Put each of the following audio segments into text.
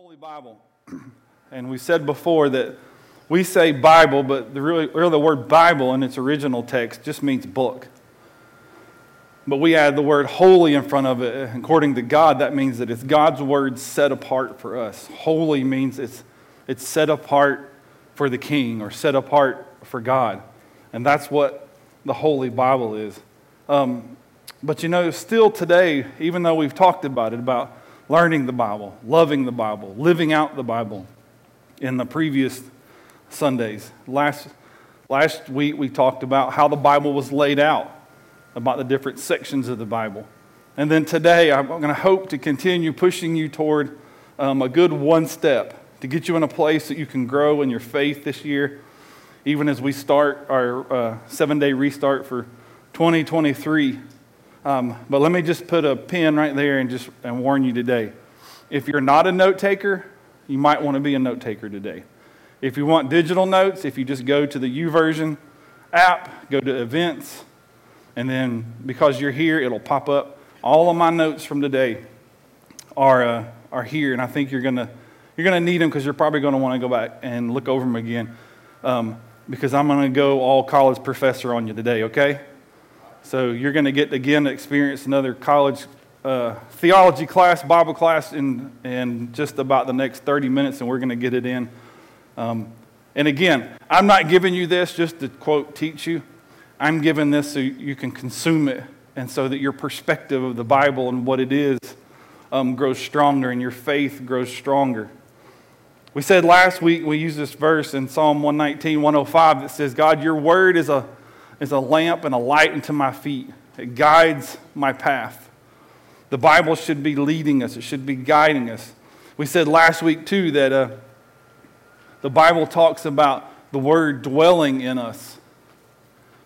Holy Bible. And we said before that we say Bible, but the, really, really the word Bible in its original text just means book. But we add the word holy in front of it. According to God, that means that it's God's word set apart for us. Holy means it's, it's set apart for the king or set apart for God. And that's what the Holy Bible is. Um, but you know, still today, even though we've talked about it, about learning the Bible, loving the Bible, living out the Bible in the previous Sundays. Last, last week we talked about how the Bible was laid out, about the different sections of the Bible. And then today I'm going to hope to continue pushing you toward um, a good one step to get you in a place that you can grow in your faith this year, even as we start our uh, seven day restart for 2023. Um, but let me just put a pin right there and just and warn you today. If you're not a note taker, you might want to be a note taker today. If you want digital notes, if you just go to the YouVersion app, go to events, and then because you're here, it'll pop up. All of my notes from today are, uh, are here, and I think you're going to you're gonna need them because you're probably going to want to go back and look over them again um, because I'm going to go all college professor on you today, okay? So you're going to get again to experience another college uh, theology class, Bible class in, in just about the next 30 minutes, and we're going to get it in. Um, and again, I'm not giving you this just to quote teach you. I'm giving this so you can consume it and so that your perspective of the Bible and what it is um, grows stronger and your faith grows stronger. We said last week, we used this verse in Psalm 119, 105 that says, God, your word is a is a lamp and a light unto my feet. It guides my path. The Bible should be leading us, it should be guiding us. We said last week, too, that uh, the Bible talks about the Word dwelling in us,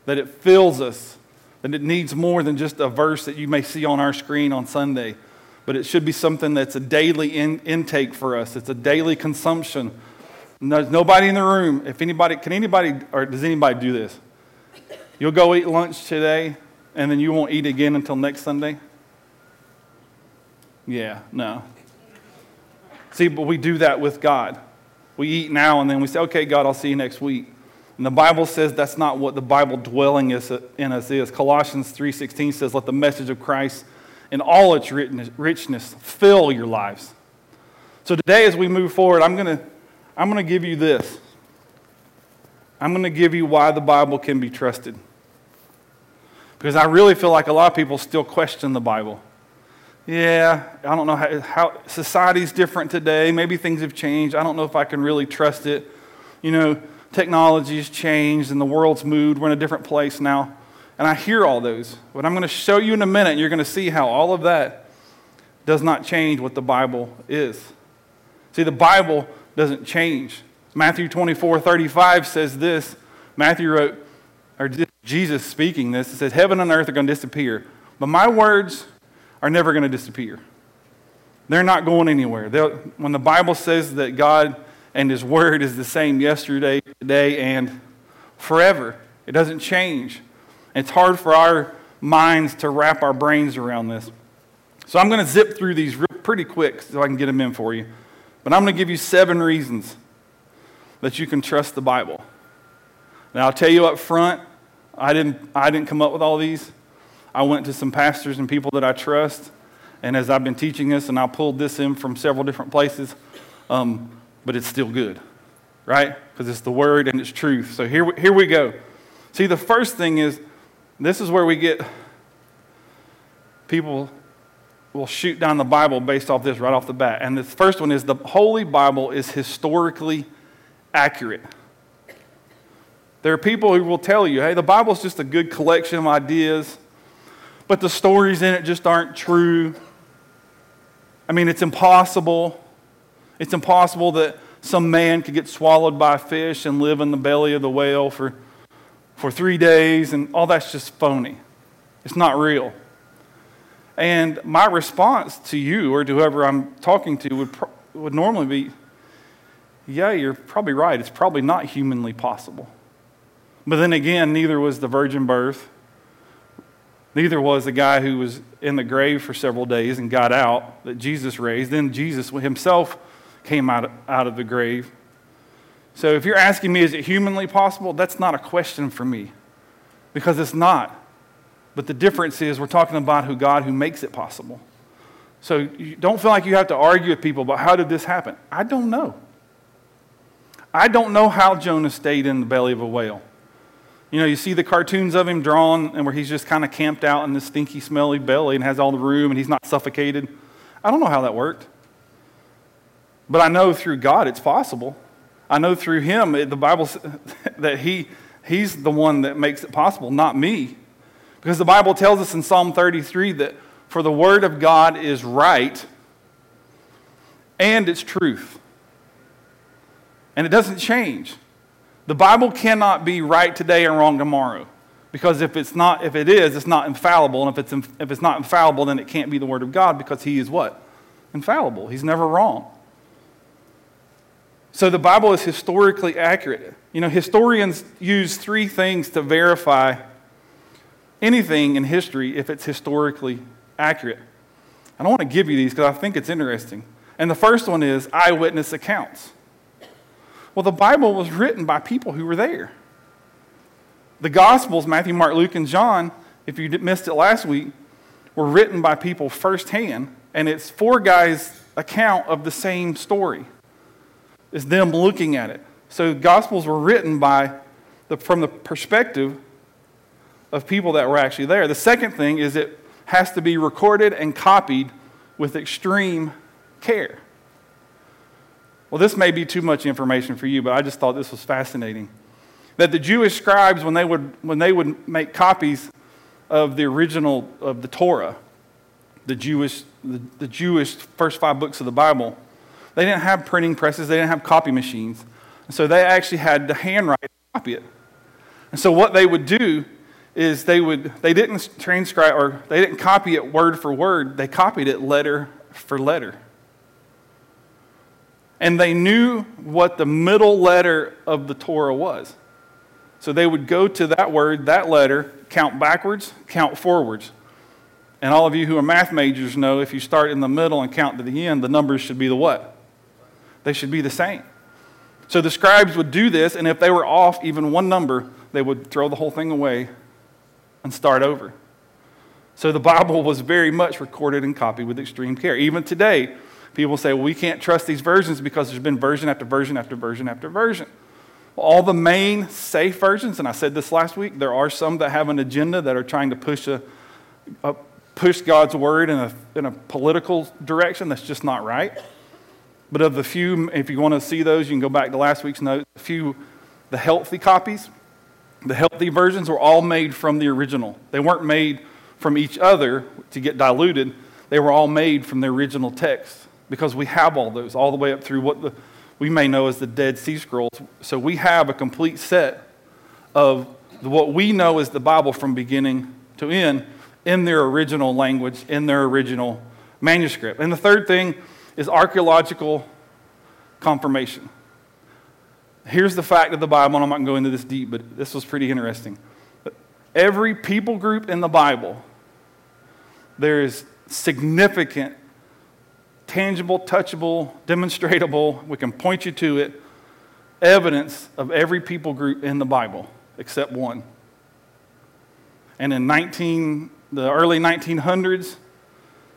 that it fills us, that it needs more than just a verse that you may see on our screen on Sunday, but it should be something that's a daily in- intake for us. It's a daily consumption. There's nobody in the room. If anybody, can anybody, or does anybody do this? You'll go eat lunch today, and then you won't eat again until next Sunday? Yeah, no. See, but we do that with God. We eat now, and then we say, okay, God, I'll see you next week. And the Bible says that's not what the Bible dwelling is in us is. Colossians 3.16 says, let the message of Christ in all its richness fill your lives. So today as we move forward, I'm going to I'm going to give you this. I'm going to give you why the Bible can be trusted. Because I really feel like a lot of people still question the Bible. Yeah, I don't know how, how society's different today. Maybe things have changed. I don't know if I can really trust it. You know, technology's changed and the world's moved. We're in a different place now. And I hear all those. But I'm going to show you in a minute, you're going to see how all of that does not change what the Bible is. See, the Bible doesn't change. Matthew 24 35 says this. Matthew wrote, or Jesus speaking this, it says, Heaven and earth are going to disappear, but my words are never going to disappear. They're not going anywhere. They'll, when the Bible says that God and His Word is the same yesterday, today, and forever, it doesn't change. It's hard for our minds to wrap our brains around this. So I'm going to zip through these pretty quick so I can get them in for you. But I'm going to give you seven reasons that you can trust the Bible. Now, I'll tell you up front, I didn't, I didn't come up with all these. I went to some pastors and people that I trust, and as I've been teaching this, and I pulled this in from several different places, um, but it's still good, right? Because it's the word and it's truth. So here, here we go. See, the first thing is this is where we get people will shoot down the Bible based off this right off the bat. And the first one is the Holy Bible is historically accurate. There are people who will tell you, hey, the Bible's just a good collection of ideas, but the stories in it just aren't true. I mean, it's impossible. It's impossible that some man could get swallowed by a fish and live in the belly of the whale for, for three days, and all that's just phony. It's not real. And my response to you or to whoever I'm talking to would, would normally be, yeah, you're probably right. It's probably not humanly possible. But then again, neither was the virgin birth. Neither was the guy who was in the grave for several days and got out that Jesus raised. Then Jesus himself came out out of the grave. So if you're asking me, is it humanly possible? That's not a question for me because it's not. But the difference is we're talking about who God who makes it possible. So don't feel like you have to argue with people about how did this happen. I don't know. I don't know how Jonah stayed in the belly of a whale. You know, you see the cartoons of him drawn and where he's just kind of camped out in this stinky, smelly belly and has all the room and he's not suffocated. I don't know how that worked. But I know through God it's possible. I know through him, the Bible, that he, he's the one that makes it possible, not me. Because the Bible tells us in Psalm 33 that for the word of God is right and it's truth. And it doesn't change. The Bible cannot be right today and wrong tomorrow. Because if it's not, if it is, it's not infallible. And if it's, if it's not infallible, then it can't be the Word of God because He is what? Infallible. He's never wrong. So the Bible is historically accurate. You know, historians use three things to verify anything in history if it's historically accurate. I don't want to give you these because I think it's interesting. And the first one is eyewitness accounts. Well, the Bible was written by people who were there. The Gospels, Matthew, Mark, Luke, and John, if you missed it last week, were written by people firsthand, and it's four guys' account of the same story. It's them looking at it. So, Gospels were written by the, from the perspective of people that were actually there. The second thing is it has to be recorded and copied with extreme care. Well, this may be too much information for you, but I just thought this was fascinating. That the Jewish scribes, when they would, when they would make copies of the original of the Torah, the Jewish, the, the Jewish first five books of the Bible, they didn't have printing presses, they didn't have copy machines. So they actually had to handwrite and copy it. And so what they would do is they would they didn't transcribe or they didn't copy it word for word, they copied it letter for letter and they knew what the middle letter of the Torah was. So they would go to that word, that letter, count backwards, count forwards. And all of you who are math majors know if you start in the middle and count to the end, the numbers should be the what? They should be the same. So the scribes would do this, and if they were off even one number, they would throw the whole thing away and start over. So the Bible was very much recorded and copied with extreme care. Even today, People say, well, we can't trust these versions because there's been version after version after version after version. Well, all the main safe versions, and I said this last week, there are some that have an agenda that are trying to push, a, a push God's word in a, in a political direction that's just not right. But of the few, if you want to see those, you can go back to last week's note. A few, the healthy copies, the healthy versions were all made from the original. They weren't made from each other to get diluted, they were all made from the original text because we have all those, all the way up through what the, we may know as the Dead Sea Scrolls. So we have a complete set of what we know as the Bible from beginning to end in their original language, in their original manuscript. And the third thing is archaeological confirmation. Here's the fact of the Bible, and I'm not going to go into this deep, but this was pretty interesting. Every people group in the Bible, there is significant tangible, touchable, demonstrable, we can point you to it, evidence of every people group in the Bible except one. And in 19, the early 1900s,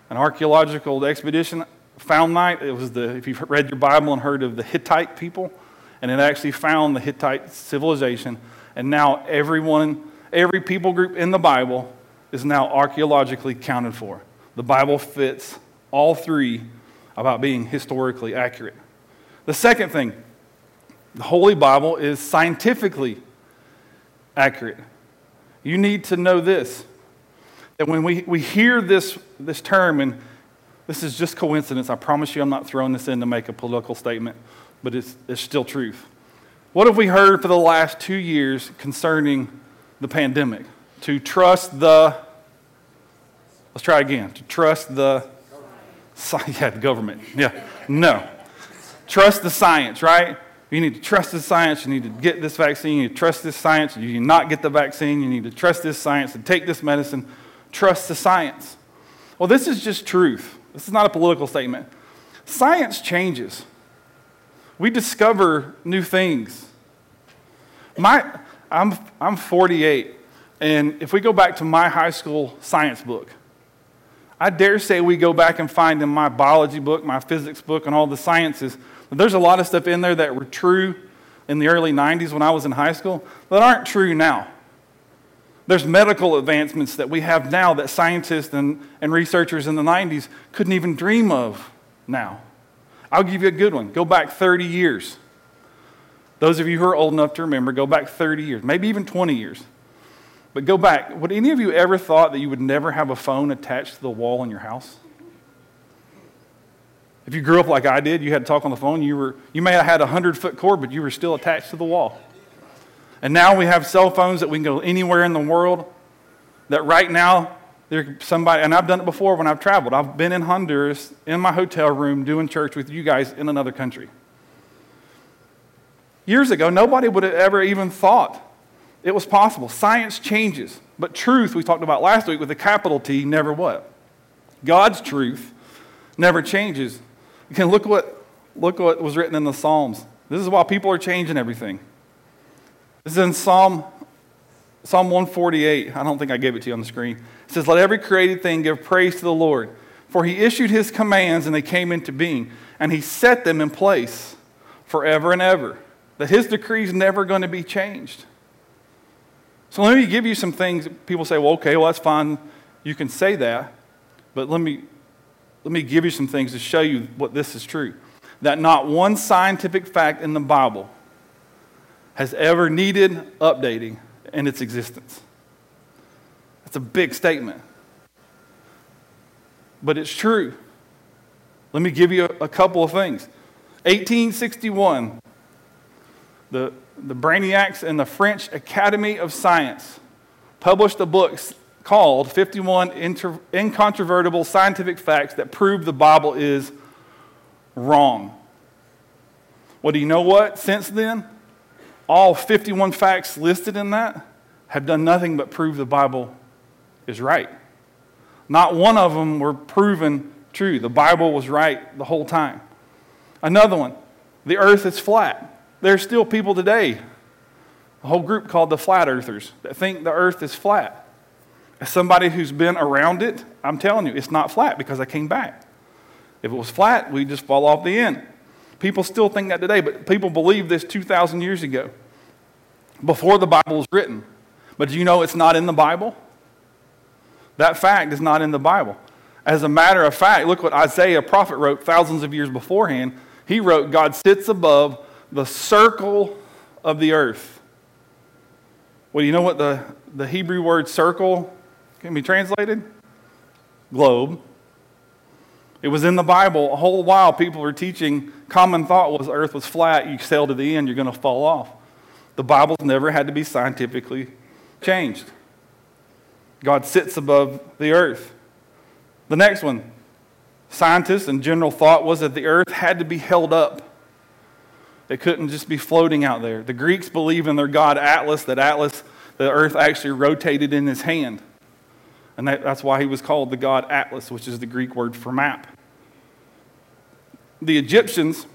an archaeological expedition found night. It was the, if you've read your Bible and heard of the Hittite people, and it actually found the Hittite civilization. And now everyone, every people group in the Bible is now archaeologically counted for. The Bible fits all three about being historically accurate. The second thing, the Holy Bible is scientifically accurate. You need to know this that when we, we hear this, this term, and this is just coincidence, I promise you I'm not throwing this in to make a political statement, but it's, it's still truth. What have we heard for the last two years concerning the pandemic? To trust the, let's try again, to trust the yeah, the government. Yeah. No. Trust the science, right? You need to trust the science. You need to get this vaccine. You need to trust this science. You need not get the vaccine. You need to trust this science and take this medicine. Trust the science. Well, this is just truth. This is not a political statement. Science changes. we discover new things. My, I'm, I'm 48, and if we go back to my high school science book, I dare say we go back and find in my biology book, my physics book, and all the sciences, there's a lot of stuff in there that were true in the early 90s when I was in high school that aren't true now. There's medical advancements that we have now that scientists and, and researchers in the 90s couldn't even dream of now. I'll give you a good one. Go back 30 years. Those of you who are old enough to remember, go back 30 years, maybe even 20 years. But go back. Would any of you ever thought that you would never have a phone attached to the wall in your house? If you grew up like I did, you had to talk on the phone. You, were, you may have had a 100 foot cord, but you were still attached to the wall. And now we have cell phones that we can go anywhere in the world. That right now, there's somebody, and I've done it before when I've traveled. I've been in Honduras in my hotel room doing church with you guys in another country. Years ago, nobody would have ever even thought it was possible. Science changes, but truth, we talked about last week with a capital T, never what? God's truth never changes. You can look what look what was written in the Psalms. This is why people are changing everything. This is in Psalm, Psalm 148. I don't think I gave it to you on the screen. It says, Let every created thing give praise to the Lord, for he issued his commands and they came into being, and he set them in place forever and ever. That his decree is never going to be changed. So let me give you some things. People say, well, okay, well, that's fine. You can say that. But let me, let me give you some things to show you what this is true. That not one scientific fact in the Bible has ever needed updating in its existence. That's a big statement. But it's true. Let me give you a, couple of things. 1861, the, the Brainiacs in the French Academy of Science published a book called 51 Inter- Incontrovertible Scientific Facts That Prove the Bible is Wrong. Well, do you know what? Since then, all 51 facts listed in that have done nothing but prove the Bible is right. Not one of them were proven true. The Bible was right the whole time. Another one the earth is flat. There's still people today, a whole group called the flat earthers, that think the earth is flat. As somebody who's been around it, I'm telling you, it's not flat because I came back. If it was flat, we'd just fall off the end. People still think that today, but people believed this 2,000 years ago, before the Bible was written. But do you know it's not in the Bible? That fact is not in the Bible. As a matter of fact, look what Isaiah, prophet, wrote thousands of years beforehand. He wrote, God sits above the circle of the earth. Well, you know what the, the Hebrew word circle can be translated? Globe. It was in the Bible a whole while. People were teaching. Common thought was earth was flat. You sail to the end, you're going to fall off. The Bible's never had to be scientifically changed. God sits above the earth. The next one scientists and general thought was that the earth had to be held up. It couldn't just be floating out there. The Greeks believe in their god Atlas, that Atlas, the earth actually rotated in his hand. And that, that's why he was called the god Atlas, which is the Greek word for map the Egyptians,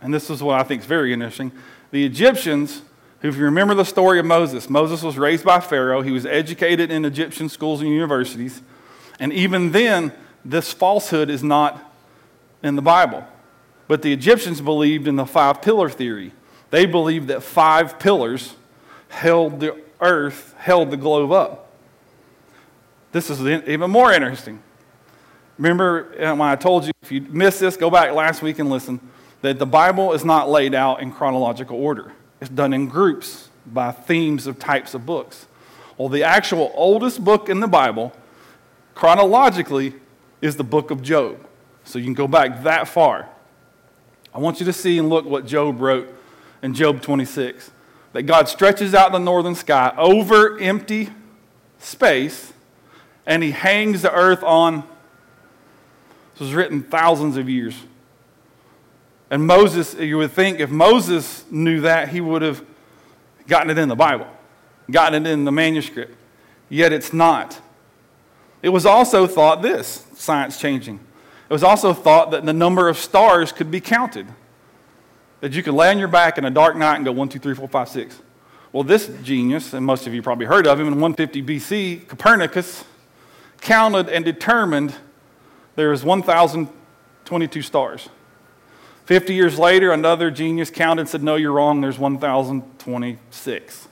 and this is what I think is very interesting, the Egyptians, who, if you remember the story of Moses, Moses was raised by Pharaoh. He was educated in Egyptian schools and universities. And even then, this falsehood is not in the Bible. But the Egyptians believed in the five pillar theory. They believed that five pillars held the earth, held the globe up. This is even more interesting. Remember uh, when I told you, if you missed this, go back last week and listen, that the Bible is not laid out in chronological order. It's done in groups by themes of types of books. Well, the actual oldest book in the Bible, chronologically, is the book of Job. So you can go back that far. I want you to see and look what Job wrote in Job 26 that God stretches out the northern sky over empty space and he hangs the earth on this was written thousands of years. And Moses, you would think if Moses knew that, he would have gotten it in the Bible, gotten it in the manuscript. Yet it's not. It was also thought this science changing. It was also thought that the number of stars could be counted. that you could lay on your back in a dark night and go one, two, three, four, five, six. Well, this genius, and most of you probably heard of him, in 150 BC, Copernicus counted and determined there was 1,022 stars. 50 years later, another genius counted and said, No, you're wrong, there's 1,026.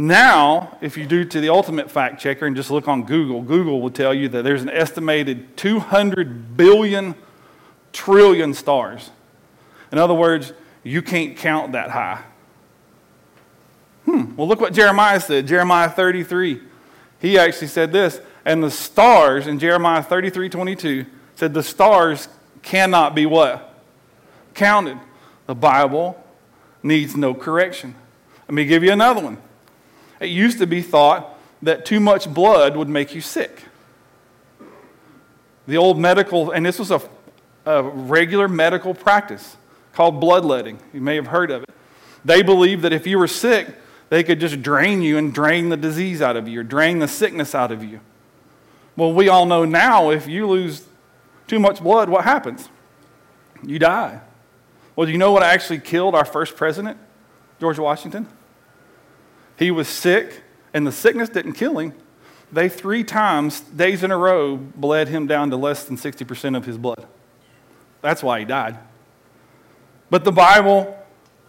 Now, if you do to the ultimate fact checker and just look on Google, Google will tell you that there's an estimated 200 billion trillion stars. In other words, you can't count that high. Hmm, well, look what Jeremiah said. Jeremiah 33. He actually said this, and the stars in Jeremiah 33 22 said the stars cannot be what? Counted. The Bible needs no correction. Let me give you another one. It used to be thought that too much blood would make you sick. The old medical, and this was a, a regular medical practice called bloodletting. You may have heard of it. They believed that if you were sick, they could just drain you and drain the disease out of you or drain the sickness out of you. Well, we all know now if you lose too much blood, what happens? You die. Well, do you know what actually killed our first president, George Washington? He was sick, and the sickness didn't kill him. They three times, days in a row, bled him down to less than 60% of his blood. That's why he died. But the Bible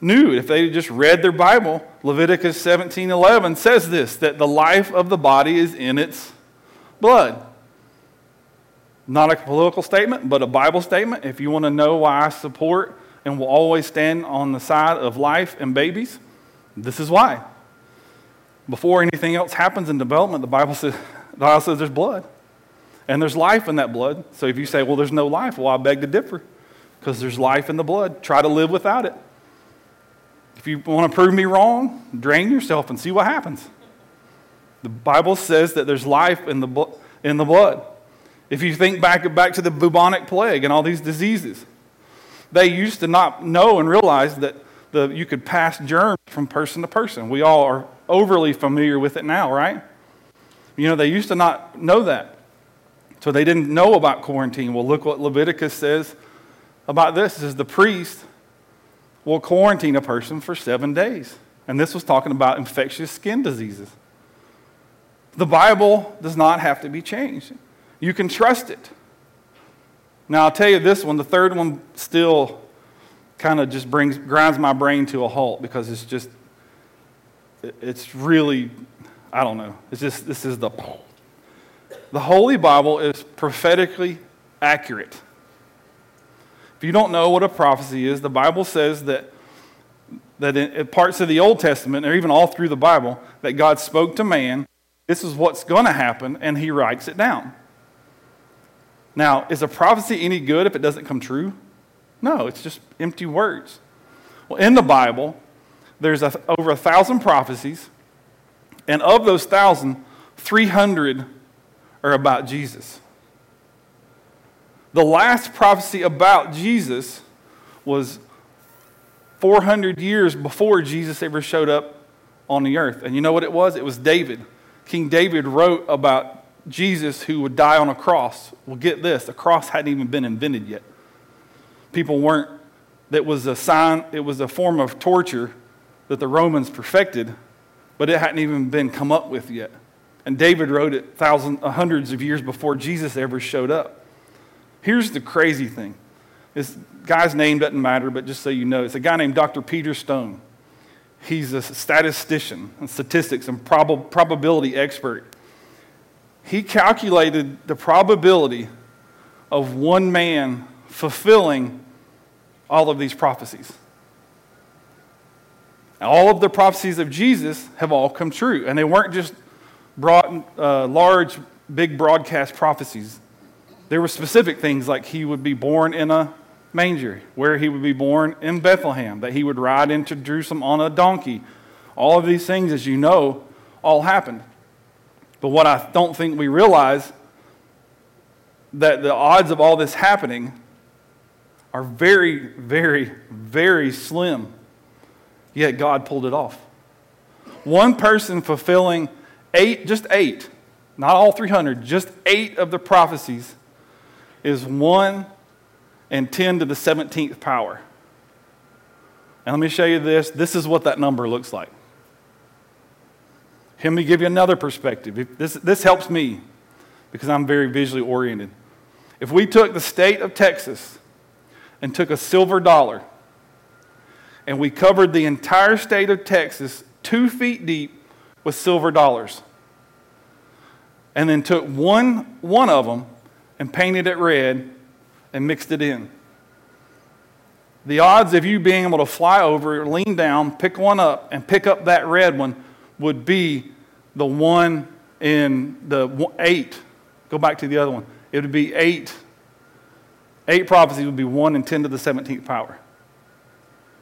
knew if they just read their Bible, Leviticus 17:11 says this that the life of the body is in its blood. Not a political statement, but a Bible statement. If you want to know why I support and will always stand on the side of life and babies, this is why. Before anything else happens in development, the Bible says, the Bible says there's blood. And there's life in that blood. So if you say, well, there's no life, well, I beg to differ. Because there's life in the blood. Try to live without it. If you want to prove me wrong, drain yourself and see what happens. The Bible says that there's life in the, in the blood. If you think back, back to the bubonic plague and all these diseases, they used to not know and realize that the, you could pass germs from person to person. We all are overly familiar with it now, right? You know, they used to not know that. So they didn't know about quarantine. Well, look what Leviticus says about this. It says the priest will quarantine a person for seven days. And this was talking about infectious skin diseases. The Bible does not have to be changed. You can trust it. Now, I'll tell you this one, the third one still kind of just brings, grinds my brain to a halt because it's just, it's really, I don't know. It's just, this is the, the Holy Bible is prophetically accurate. If you don't know what a prophecy is, the Bible says that, that in parts of the Old Testament, or even all through the Bible, that God spoke to man, this is what's going to happen, and he writes it down. Now, is a prophecy any good if it doesn't come true? No, it's just empty words. Well, in the Bible, there's a, over a thousand prophecies, and of those thousand, 300 are about Jesus. The last prophecy about Jesus was 400 years before Jesus ever showed up on the earth. And you know what it was? It was David. King David wrote about Jesus who would die on a cross. Well, get this a cross hadn't even been invented yet. People weren't, that was a sign, it was a form of torture that the Romans perfected, but it hadn't even been come up with yet. And David wrote it thousands, hundreds of years before Jesus ever showed up. Here's the crazy thing. This guy's name doesn't matter, but just so you know, it's a guy named Dr. Peter Stone. He's a statistician and statistics and prob- probability expert he calculated the probability of one man fulfilling all of these prophecies. All of the prophecies of Jesus have all come true, and they weren't just uh, large, big broadcast prophecies. There were specific things like he would be born in a manger, where he would be born in Bethlehem, that he would ride into Jerusalem on a donkey. All of these things, as you know, all happened. But what I don't think we realize that the odds of all this happening are very, very, very slim. Yet God pulled it off. One person fulfilling eight, just eight, not all 300, just eight of the prophecies is one and 10 to the 17th power. And let me show you this. This is what that number looks like. Let me give you another perspective. This, this helps me because I'm very visually oriented. If we took the state of Texas and took a silver dollar and we covered the entire state of Texas two feet deep with silver dollars, and then took one, one of them and painted it red and mixed it in. The odds of you being able to fly over, lean down, pick one up, and pick up that red one would be the one in the eight. Go back to the other one. It would be eight. Eight prophecies would be one in 10 to the 17th power.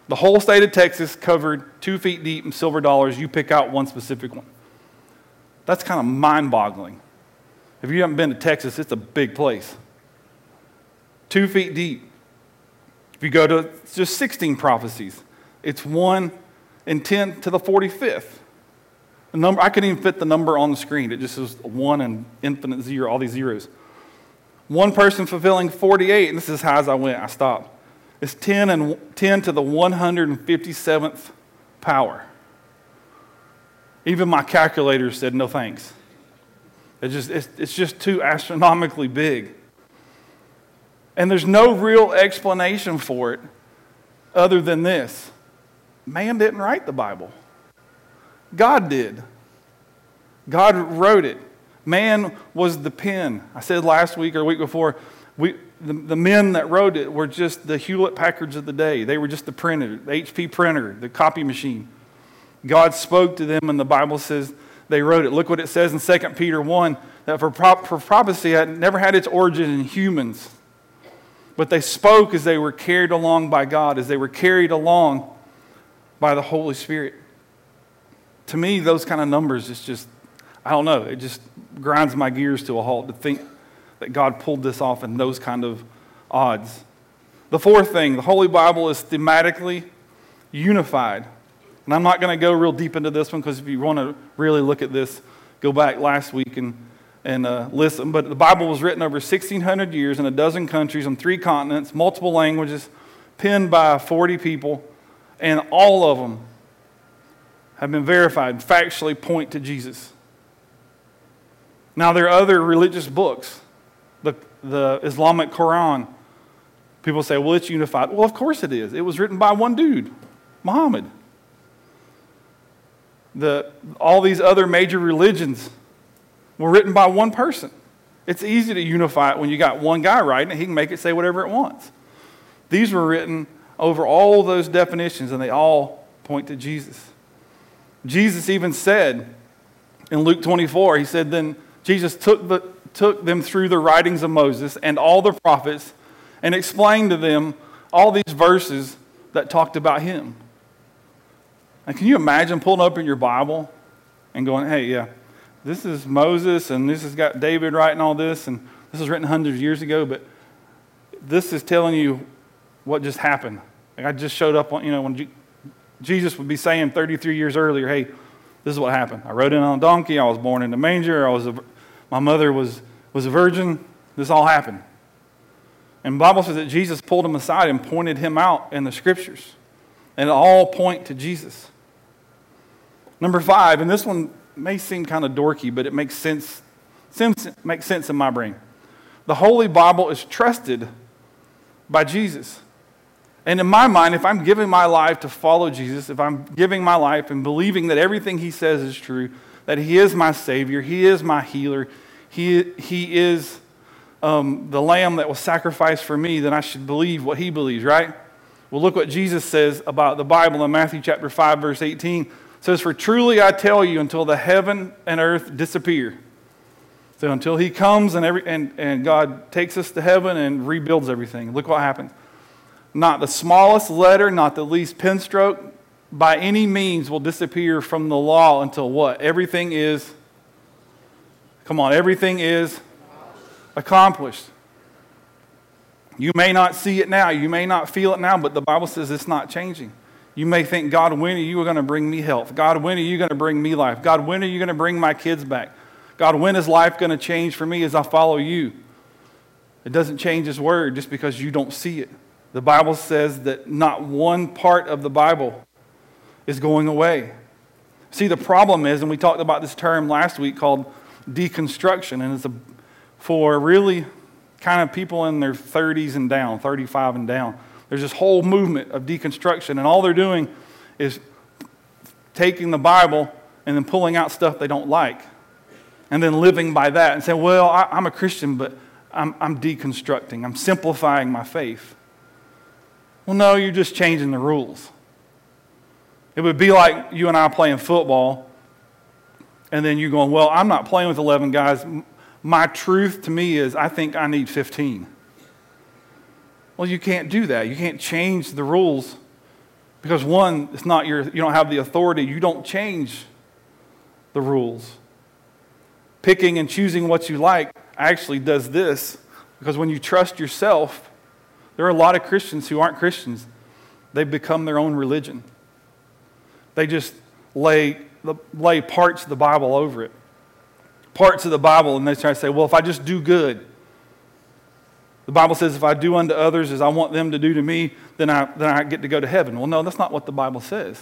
The whole state of Texas covered two feet deep in silver dollars. You pick out one specific one. That's kind of mind boggling. If you haven't been to Texas, it's a big place. Two feet deep. If you go to just 16 prophecies, it's 1 in 10 to the 45th. The number, I couldn't even fit the number on the screen. It just was 1 and infinite zero, all these zeros. One person fulfilling 48, and this is how as I went, I stopped. It's 10 and 10 to the 157th power. Even my calculator said no thanks. Just, it's, it's just too astronomically big. And there's no real explanation for it other than this man didn't write the Bible, God did. God wrote it. Man was the pen. I said last week or week before, we, the, the men that wrote it were just the Hewlett Packards of the day. They were just the printer, the HP printer, the copy machine. God spoke to them, and the Bible says they wrote it. Look what it says in 2 Peter 1 that for, for prophecy had never had its origin in humans, but they spoke as they were carried along by God, as they were carried along by the Holy Spirit. To me, those kind of numbers is just, I don't know, it just grinds my gears to a halt to think that God pulled this off in those kind of odds. The fourth thing, the Holy Bible is thematically unified. And I'm not going to go real deep into this one because if you want to really look at this, go back last week and, and uh, listen. But the Bible was written over 1,600 years in a dozen countries on three continents, multiple languages, penned by 40 people, and all of them have been verified, factually point to Jesus. Now, there are other religious books, the, the Islamic Quran. People say, well, it's unified. Well, of course it is. It was written by one dude, Muhammad the, all these other major religions were written by one person. It's easy to unify it when you got one guy writing it. He can make it say whatever it wants. These were written over all those definitions, and they all point to Jesus. Jesus even said in Luke 24, he said, Then Jesus took, the, took them through the writings of Moses and all the prophets and explained to them all these verses that talked about him. And can you imagine pulling up in your Bible and going, hey, yeah, this is Moses and this has got David writing all this and this was written hundreds of years ago, but this is telling you what just happened. Like I just showed up on, you know, when Jesus would be saying 33 years earlier, hey, this is what happened. I rode in on a donkey. I was born in a manger. I was a, my mother was, was a virgin. This all happened. And the Bible says that Jesus pulled him aside and pointed him out in the scriptures. And it all point to Jesus. Number five, and this one may seem kind of dorky, but it makes sense, sense, makes sense in my brain. The Holy Bible is trusted by Jesus. And in my mind, if I'm giving my life to follow Jesus, if I'm giving my life and believing that everything he says is true, that he is my Savior, he is my healer, he, he is um, the lamb that was sacrificed for me, then I should believe what he believes, right? Well, look what Jesus says about the Bible in Matthew chapter 5, verse 18 says, For truly I tell you, until the heaven and earth disappear. So until he comes and, every, and, and God takes us to heaven and rebuilds everything, look what happens. Not the smallest letter, not the least pen stroke, by any means will disappear from the law until what? Everything is, come on, everything is accomplished. You may not see it now, you may not feel it now, but the Bible says it's not changing. You may think, God, when are you going to bring me health? God, when are you going to bring me life? God, when are you going to bring my kids back? God, when is life going to change for me as I follow you? It doesn't change His Word just because you don't see it. The Bible says that not one part of the Bible is going away. See, the problem is, and we talked about this term last week called deconstruction, and it's a, for really kind of people in their 30s and down, 35 and down. There's this whole movement of deconstruction, and all they're doing is taking the Bible and then pulling out stuff they don't like, and then living by that and saying, Well, I, am a Christian, but I'm, I'm deconstructing, I'm simplifying my faith. Well, no, you're just changing the rules. It would be like you and I playing football, and then you going, Well, I'm not playing with 11 guys. My truth to me is I think I need 15. Well, you can't do that. You can't change the rules because one, it's not your, you don't have the authority. You don't change the rules. Picking and choosing what you like actually does this because when you trust yourself, there are a lot of Christians who aren't Christians. They've become their own religion. They just lay, lay parts of the Bible over it. Parts of the Bible, and they try to say, well, if I just do good, the Bible says if I do unto others as I want them to do to me, then I, then I get to go to heaven. Well, no, that's not what the Bible says.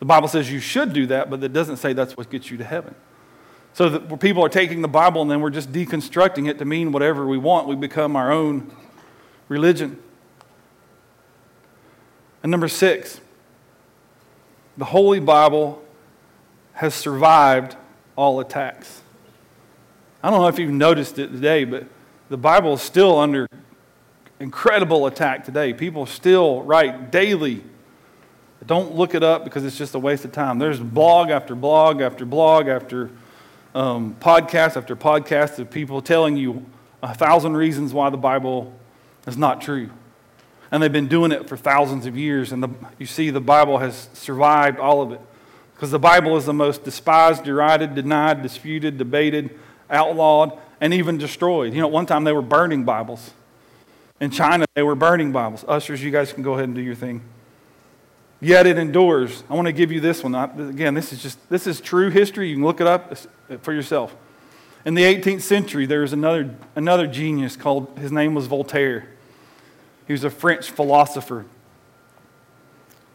The Bible says you should do that, but it doesn't say that's what gets you to heaven. So that people are taking the Bible and then we're just deconstructing it to mean whatever we want. We become our own religion. And number six, the Holy Bible has survived all attacks. I don't know if you've noticed it today, but the Bible is still under incredible attack today. People still write daily. Don't look it up because it's just a waste of time. There's blog after blog after blog after um, podcast after podcast of people telling you a thousand reasons why the Bible is not true. And they've been doing it for thousands of years. And the, you see, the Bible has survived all of it. Because the Bible is the most despised, derided, denied, disputed, debated, outlawed, and even destroyed. You know, one time they were burning Bibles. In China, they were burning Bibles. Ushers, you guys can go ahead and do your thing. Yet it endures. I want to give you this one. Again, this is just this is true history. You can look it up uh, for yourself. In the 18th century, there was another, another genius called, his name was Voltaire. He was a French philosopher.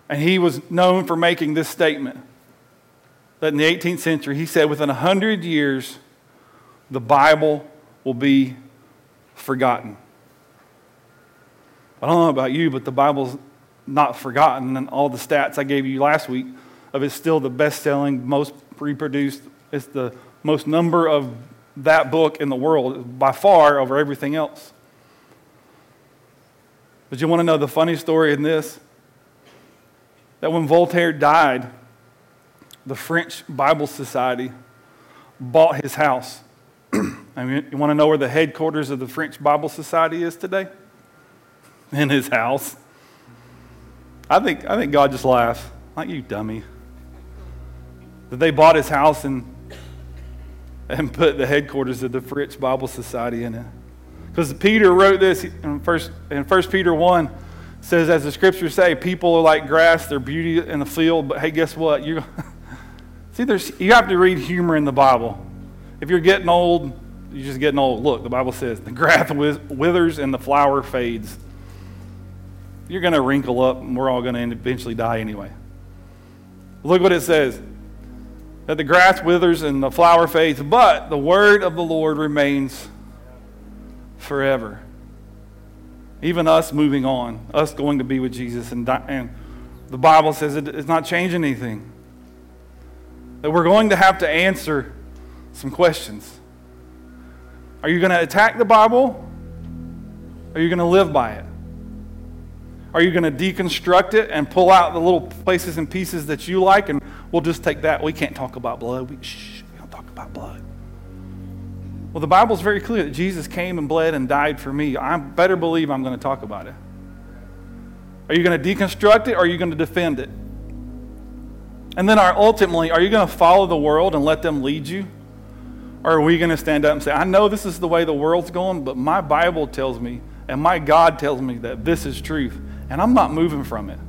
And he was known for making this statement that in the 18th century, he said, within 100 years, the Bible will be forgotten. I don't know about you, but the Bible's not forgotten. And all the stats I gave you last week of it's still the best selling, most reproduced, it's the most number of that book in the world by far over everything else. But you want to know the funny story in this? That when Voltaire died, the French Bible Society bought his house. I mean, you want to know where the headquarters of the French Bible Society is today? In his house. I think, I think God just laughs. Like you dummy. That they bought his house and, and put the headquarters of the French Bible Society in it. Because Peter wrote this in first, in 1 Peter 1 says, as the scriptures say, people are like grass, they're beauty in the field, but hey, guess what? You see, there's, you have to read humor in the Bible. If you're getting old, you're just getting old. Look, the Bible says the grass withers and the flower fades. You're going to wrinkle up, and we're all going to eventually die anyway. Look what it says that the grass withers and the flower fades, but the word of the Lord remains forever. Even us moving on, us going to be with Jesus, and, and the Bible says it, it's not changing anything. That we're going to have to answer some questions. Are you going to attack the Bible? Are you going to live by it? Are you going to deconstruct it and pull out the little places and pieces that you like, and we'll just take that? We can't talk about blood. We, shh, we don't talk about blood. Well, the Bible is very clear that Jesus came and bled and died for me. I better believe I'm going to talk about it. Are you going to deconstruct it or are you going to defend it? And then are, ultimately, are you going to follow the world and let them lead you? Or are we going to stand up and say, I know this is the way the world's going, but my Bible tells me and my God tells me that this is truth, and I'm not moving from it.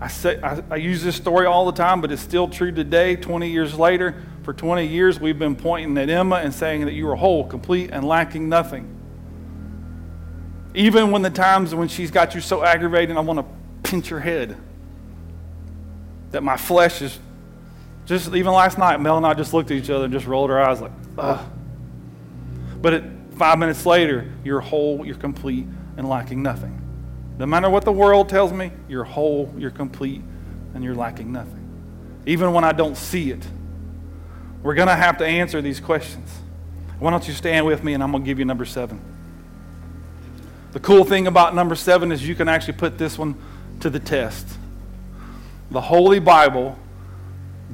I, say, I, I use this story all the time, but it's still true today, 20 years later. For 20 years, we've been pointing at Emma and saying that you are whole, complete, and lacking nothing. Even when the times when she's got you so aggravated, I want to pinch her head. That my flesh is just, even last night, Mel and I just looked at each other and just rolled our eyes like, ugh. But it, five minutes later, you're whole, you're complete, and lacking nothing. No matter what the world tells me, you're whole, you're complete, and you're lacking nothing. Even when I don't see it, we're going to have to answer these questions. Why don't you stand with me and I'm going to give you number seven. The cool thing about number seven is you can actually put this one to the test. The Holy Bible,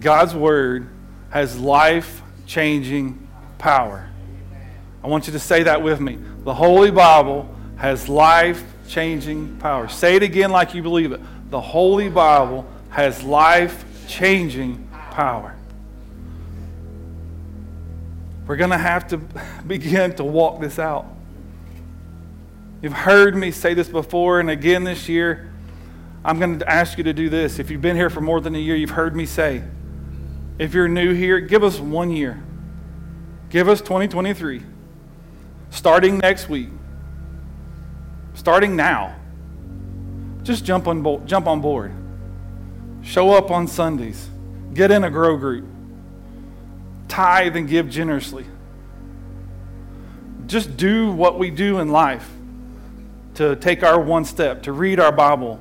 God's Word, has life changing power. I want you to say that with me. The Holy Bible has life changing power. Say it again like you believe it. The Holy Bible has life changing power. We're going to have to begin to walk this out. You've heard me say this before and again this year. I'm going to ask you to do this. If you've been here for more than a year, you've heard me say, if you're new here, give us one year. Give us 2023. Starting next week. Starting now. Just jump on, bo- jump on board. Show up on Sundays. Get in a grow group. Tithe and give generously. Just do what we do in life to take our one step, to read our Bible,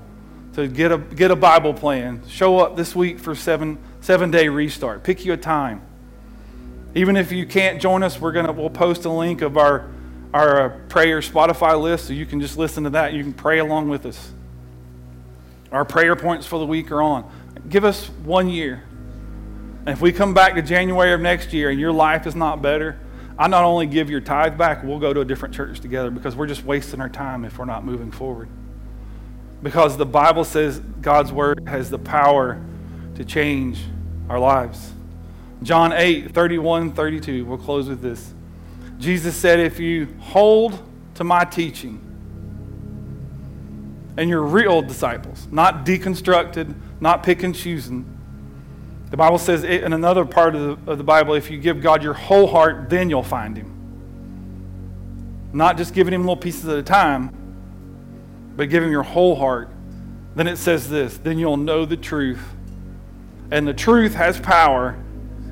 to get a, get a Bible plan. Show up this week for seven, seven day restart. Pick you a time. Even if you can't join us, we're gonna we'll post a link of our our uh, prayer Spotify list so you can just listen to that. You can pray along with us. Our prayer points for the week are on. Give us one year. And if we come back to January of next year and your life is not better, I not only give your tithe back, we'll go to a different church together because we're just wasting our time if we're not moving forward. Because the Bible says God's word has the power to change our lives. John 8, 31, 32. We'll close with this. Jesus said, If you hold to my teaching, and you're real disciples, not deconstructed, not pick and choosing. The Bible says in another part of the, of the Bible, if you give God your whole heart, then you'll find him. Not just giving him little pieces at a time, but him your whole heart. Then it says this then you'll know the truth. And the truth has power,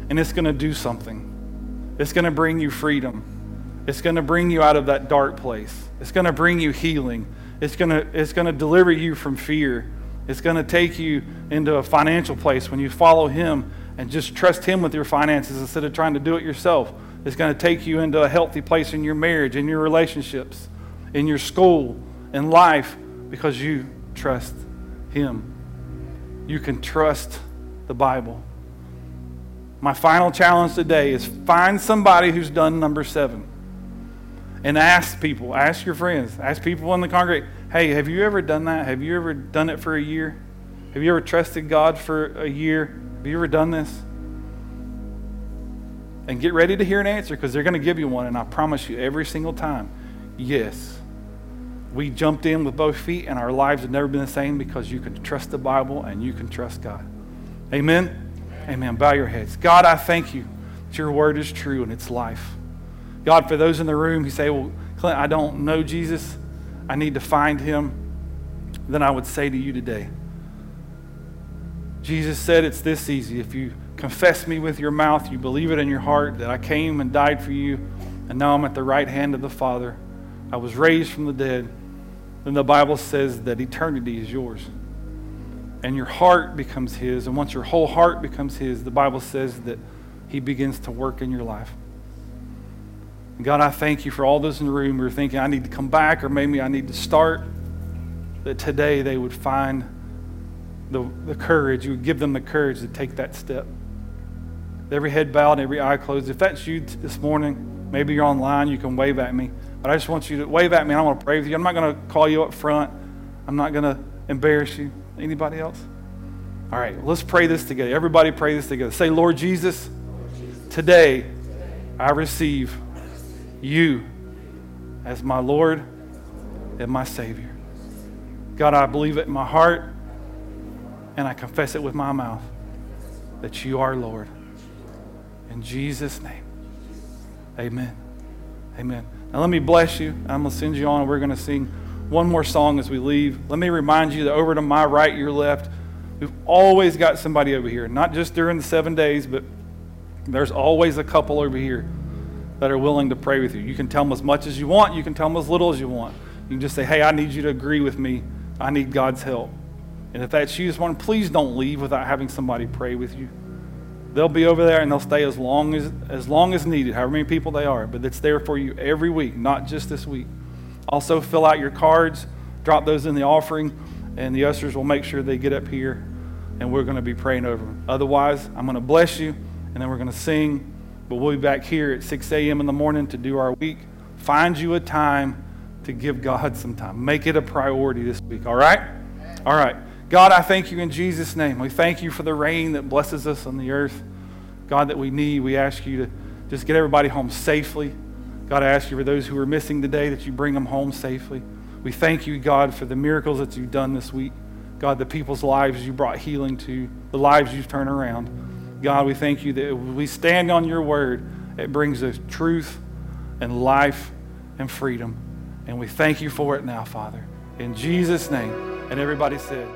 and it's going to do something. It's going to bring you freedom. It's going to bring you out of that dark place. It's going to bring you healing. It's going to, it's going to deliver you from fear. It's going to take you into a financial place when you follow Him and just trust Him with your finances instead of trying to do it yourself. It's going to take you into a healthy place in your marriage, in your relationships, in your school, in life, because you trust Him. You can trust the Bible. My final challenge today is find somebody who's done number seven and ask people, ask your friends, ask people in the congregation, hey, have you ever done that? Have you ever done it for a year? Have you ever trusted God for a year? Have you ever done this? And get ready to hear an answer because they're going to give you one. And I promise you, every single time, yes, we jumped in with both feet and our lives have never been the same because you can trust the Bible and you can trust God. Amen? Amen. Amen. Bow your heads. God, I thank you that your word is true and it's life. God, for those in the room who say, well, Clint, I don't know Jesus, I need to find him, then I would say to you today, Jesus said it's this easy. If you confess me with your mouth, you believe it in your heart that I came and died for you, and now I'm at the right hand of the Father, I was raised from the dead, then the Bible says that eternity is yours. And your heart becomes His. And once your whole heart becomes His, the Bible says that He begins to work in your life. God, I thank you for all those in the room who are thinking, I need to come back or maybe I need to start. That today they would find the, the courage, you would give them the courage to take that step. Every head bowed and every eye closed. If that's you this morning, maybe you're online, you can wave at me. But I just want you to wave at me and I want to pray with you. I'm not going to call you up front, I'm not going to embarrass you. Anybody else? All right, let's pray this together. Everybody pray this together. Say, Lord Jesus, today I receive you as my Lord and my Savior. God, I believe it in my heart and I confess it with my mouth that you are Lord. In Jesus' name. Amen. Amen. Now let me bless you. I'm going to send you on, we're going to sing one more song as we leave. Let me remind you that over to my right, your left, we've always got somebody over here, not just during the seven days, but there's always a couple over here that are willing to pray with you. You can tell them as much as you want, you can tell them as little as you want. You can just say, hey, I need you to agree with me. I need God's help. And if that's you this morning, please don't leave without having somebody pray with you. They'll be over there and they'll stay as long as, as long as needed, however many people they are. But it's there for you every week, not just this week. Also, fill out your cards, drop those in the offering, and the ushers will make sure they get up here and we're going to be praying over them. Otherwise, I'm going to bless you and then we're going to sing. But we'll be back here at 6 a.m. in the morning to do our week. Find you a time to give God some time. Make it a priority this week, all right? All right. God, I thank you in Jesus' name. We thank you for the rain that blesses us on the earth. God, that we need. We ask you to just get everybody home safely. God, I ask you for those who are missing today that you bring them home safely. We thank you, God, for the miracles that you've done this week. God, the people's lives you brought healing to, the lives you've turned around. God, we thank you that we stand on your word. It brings us truth and life and freedom. And we thank you for it now, Father. In Jesus' name. And everybody said,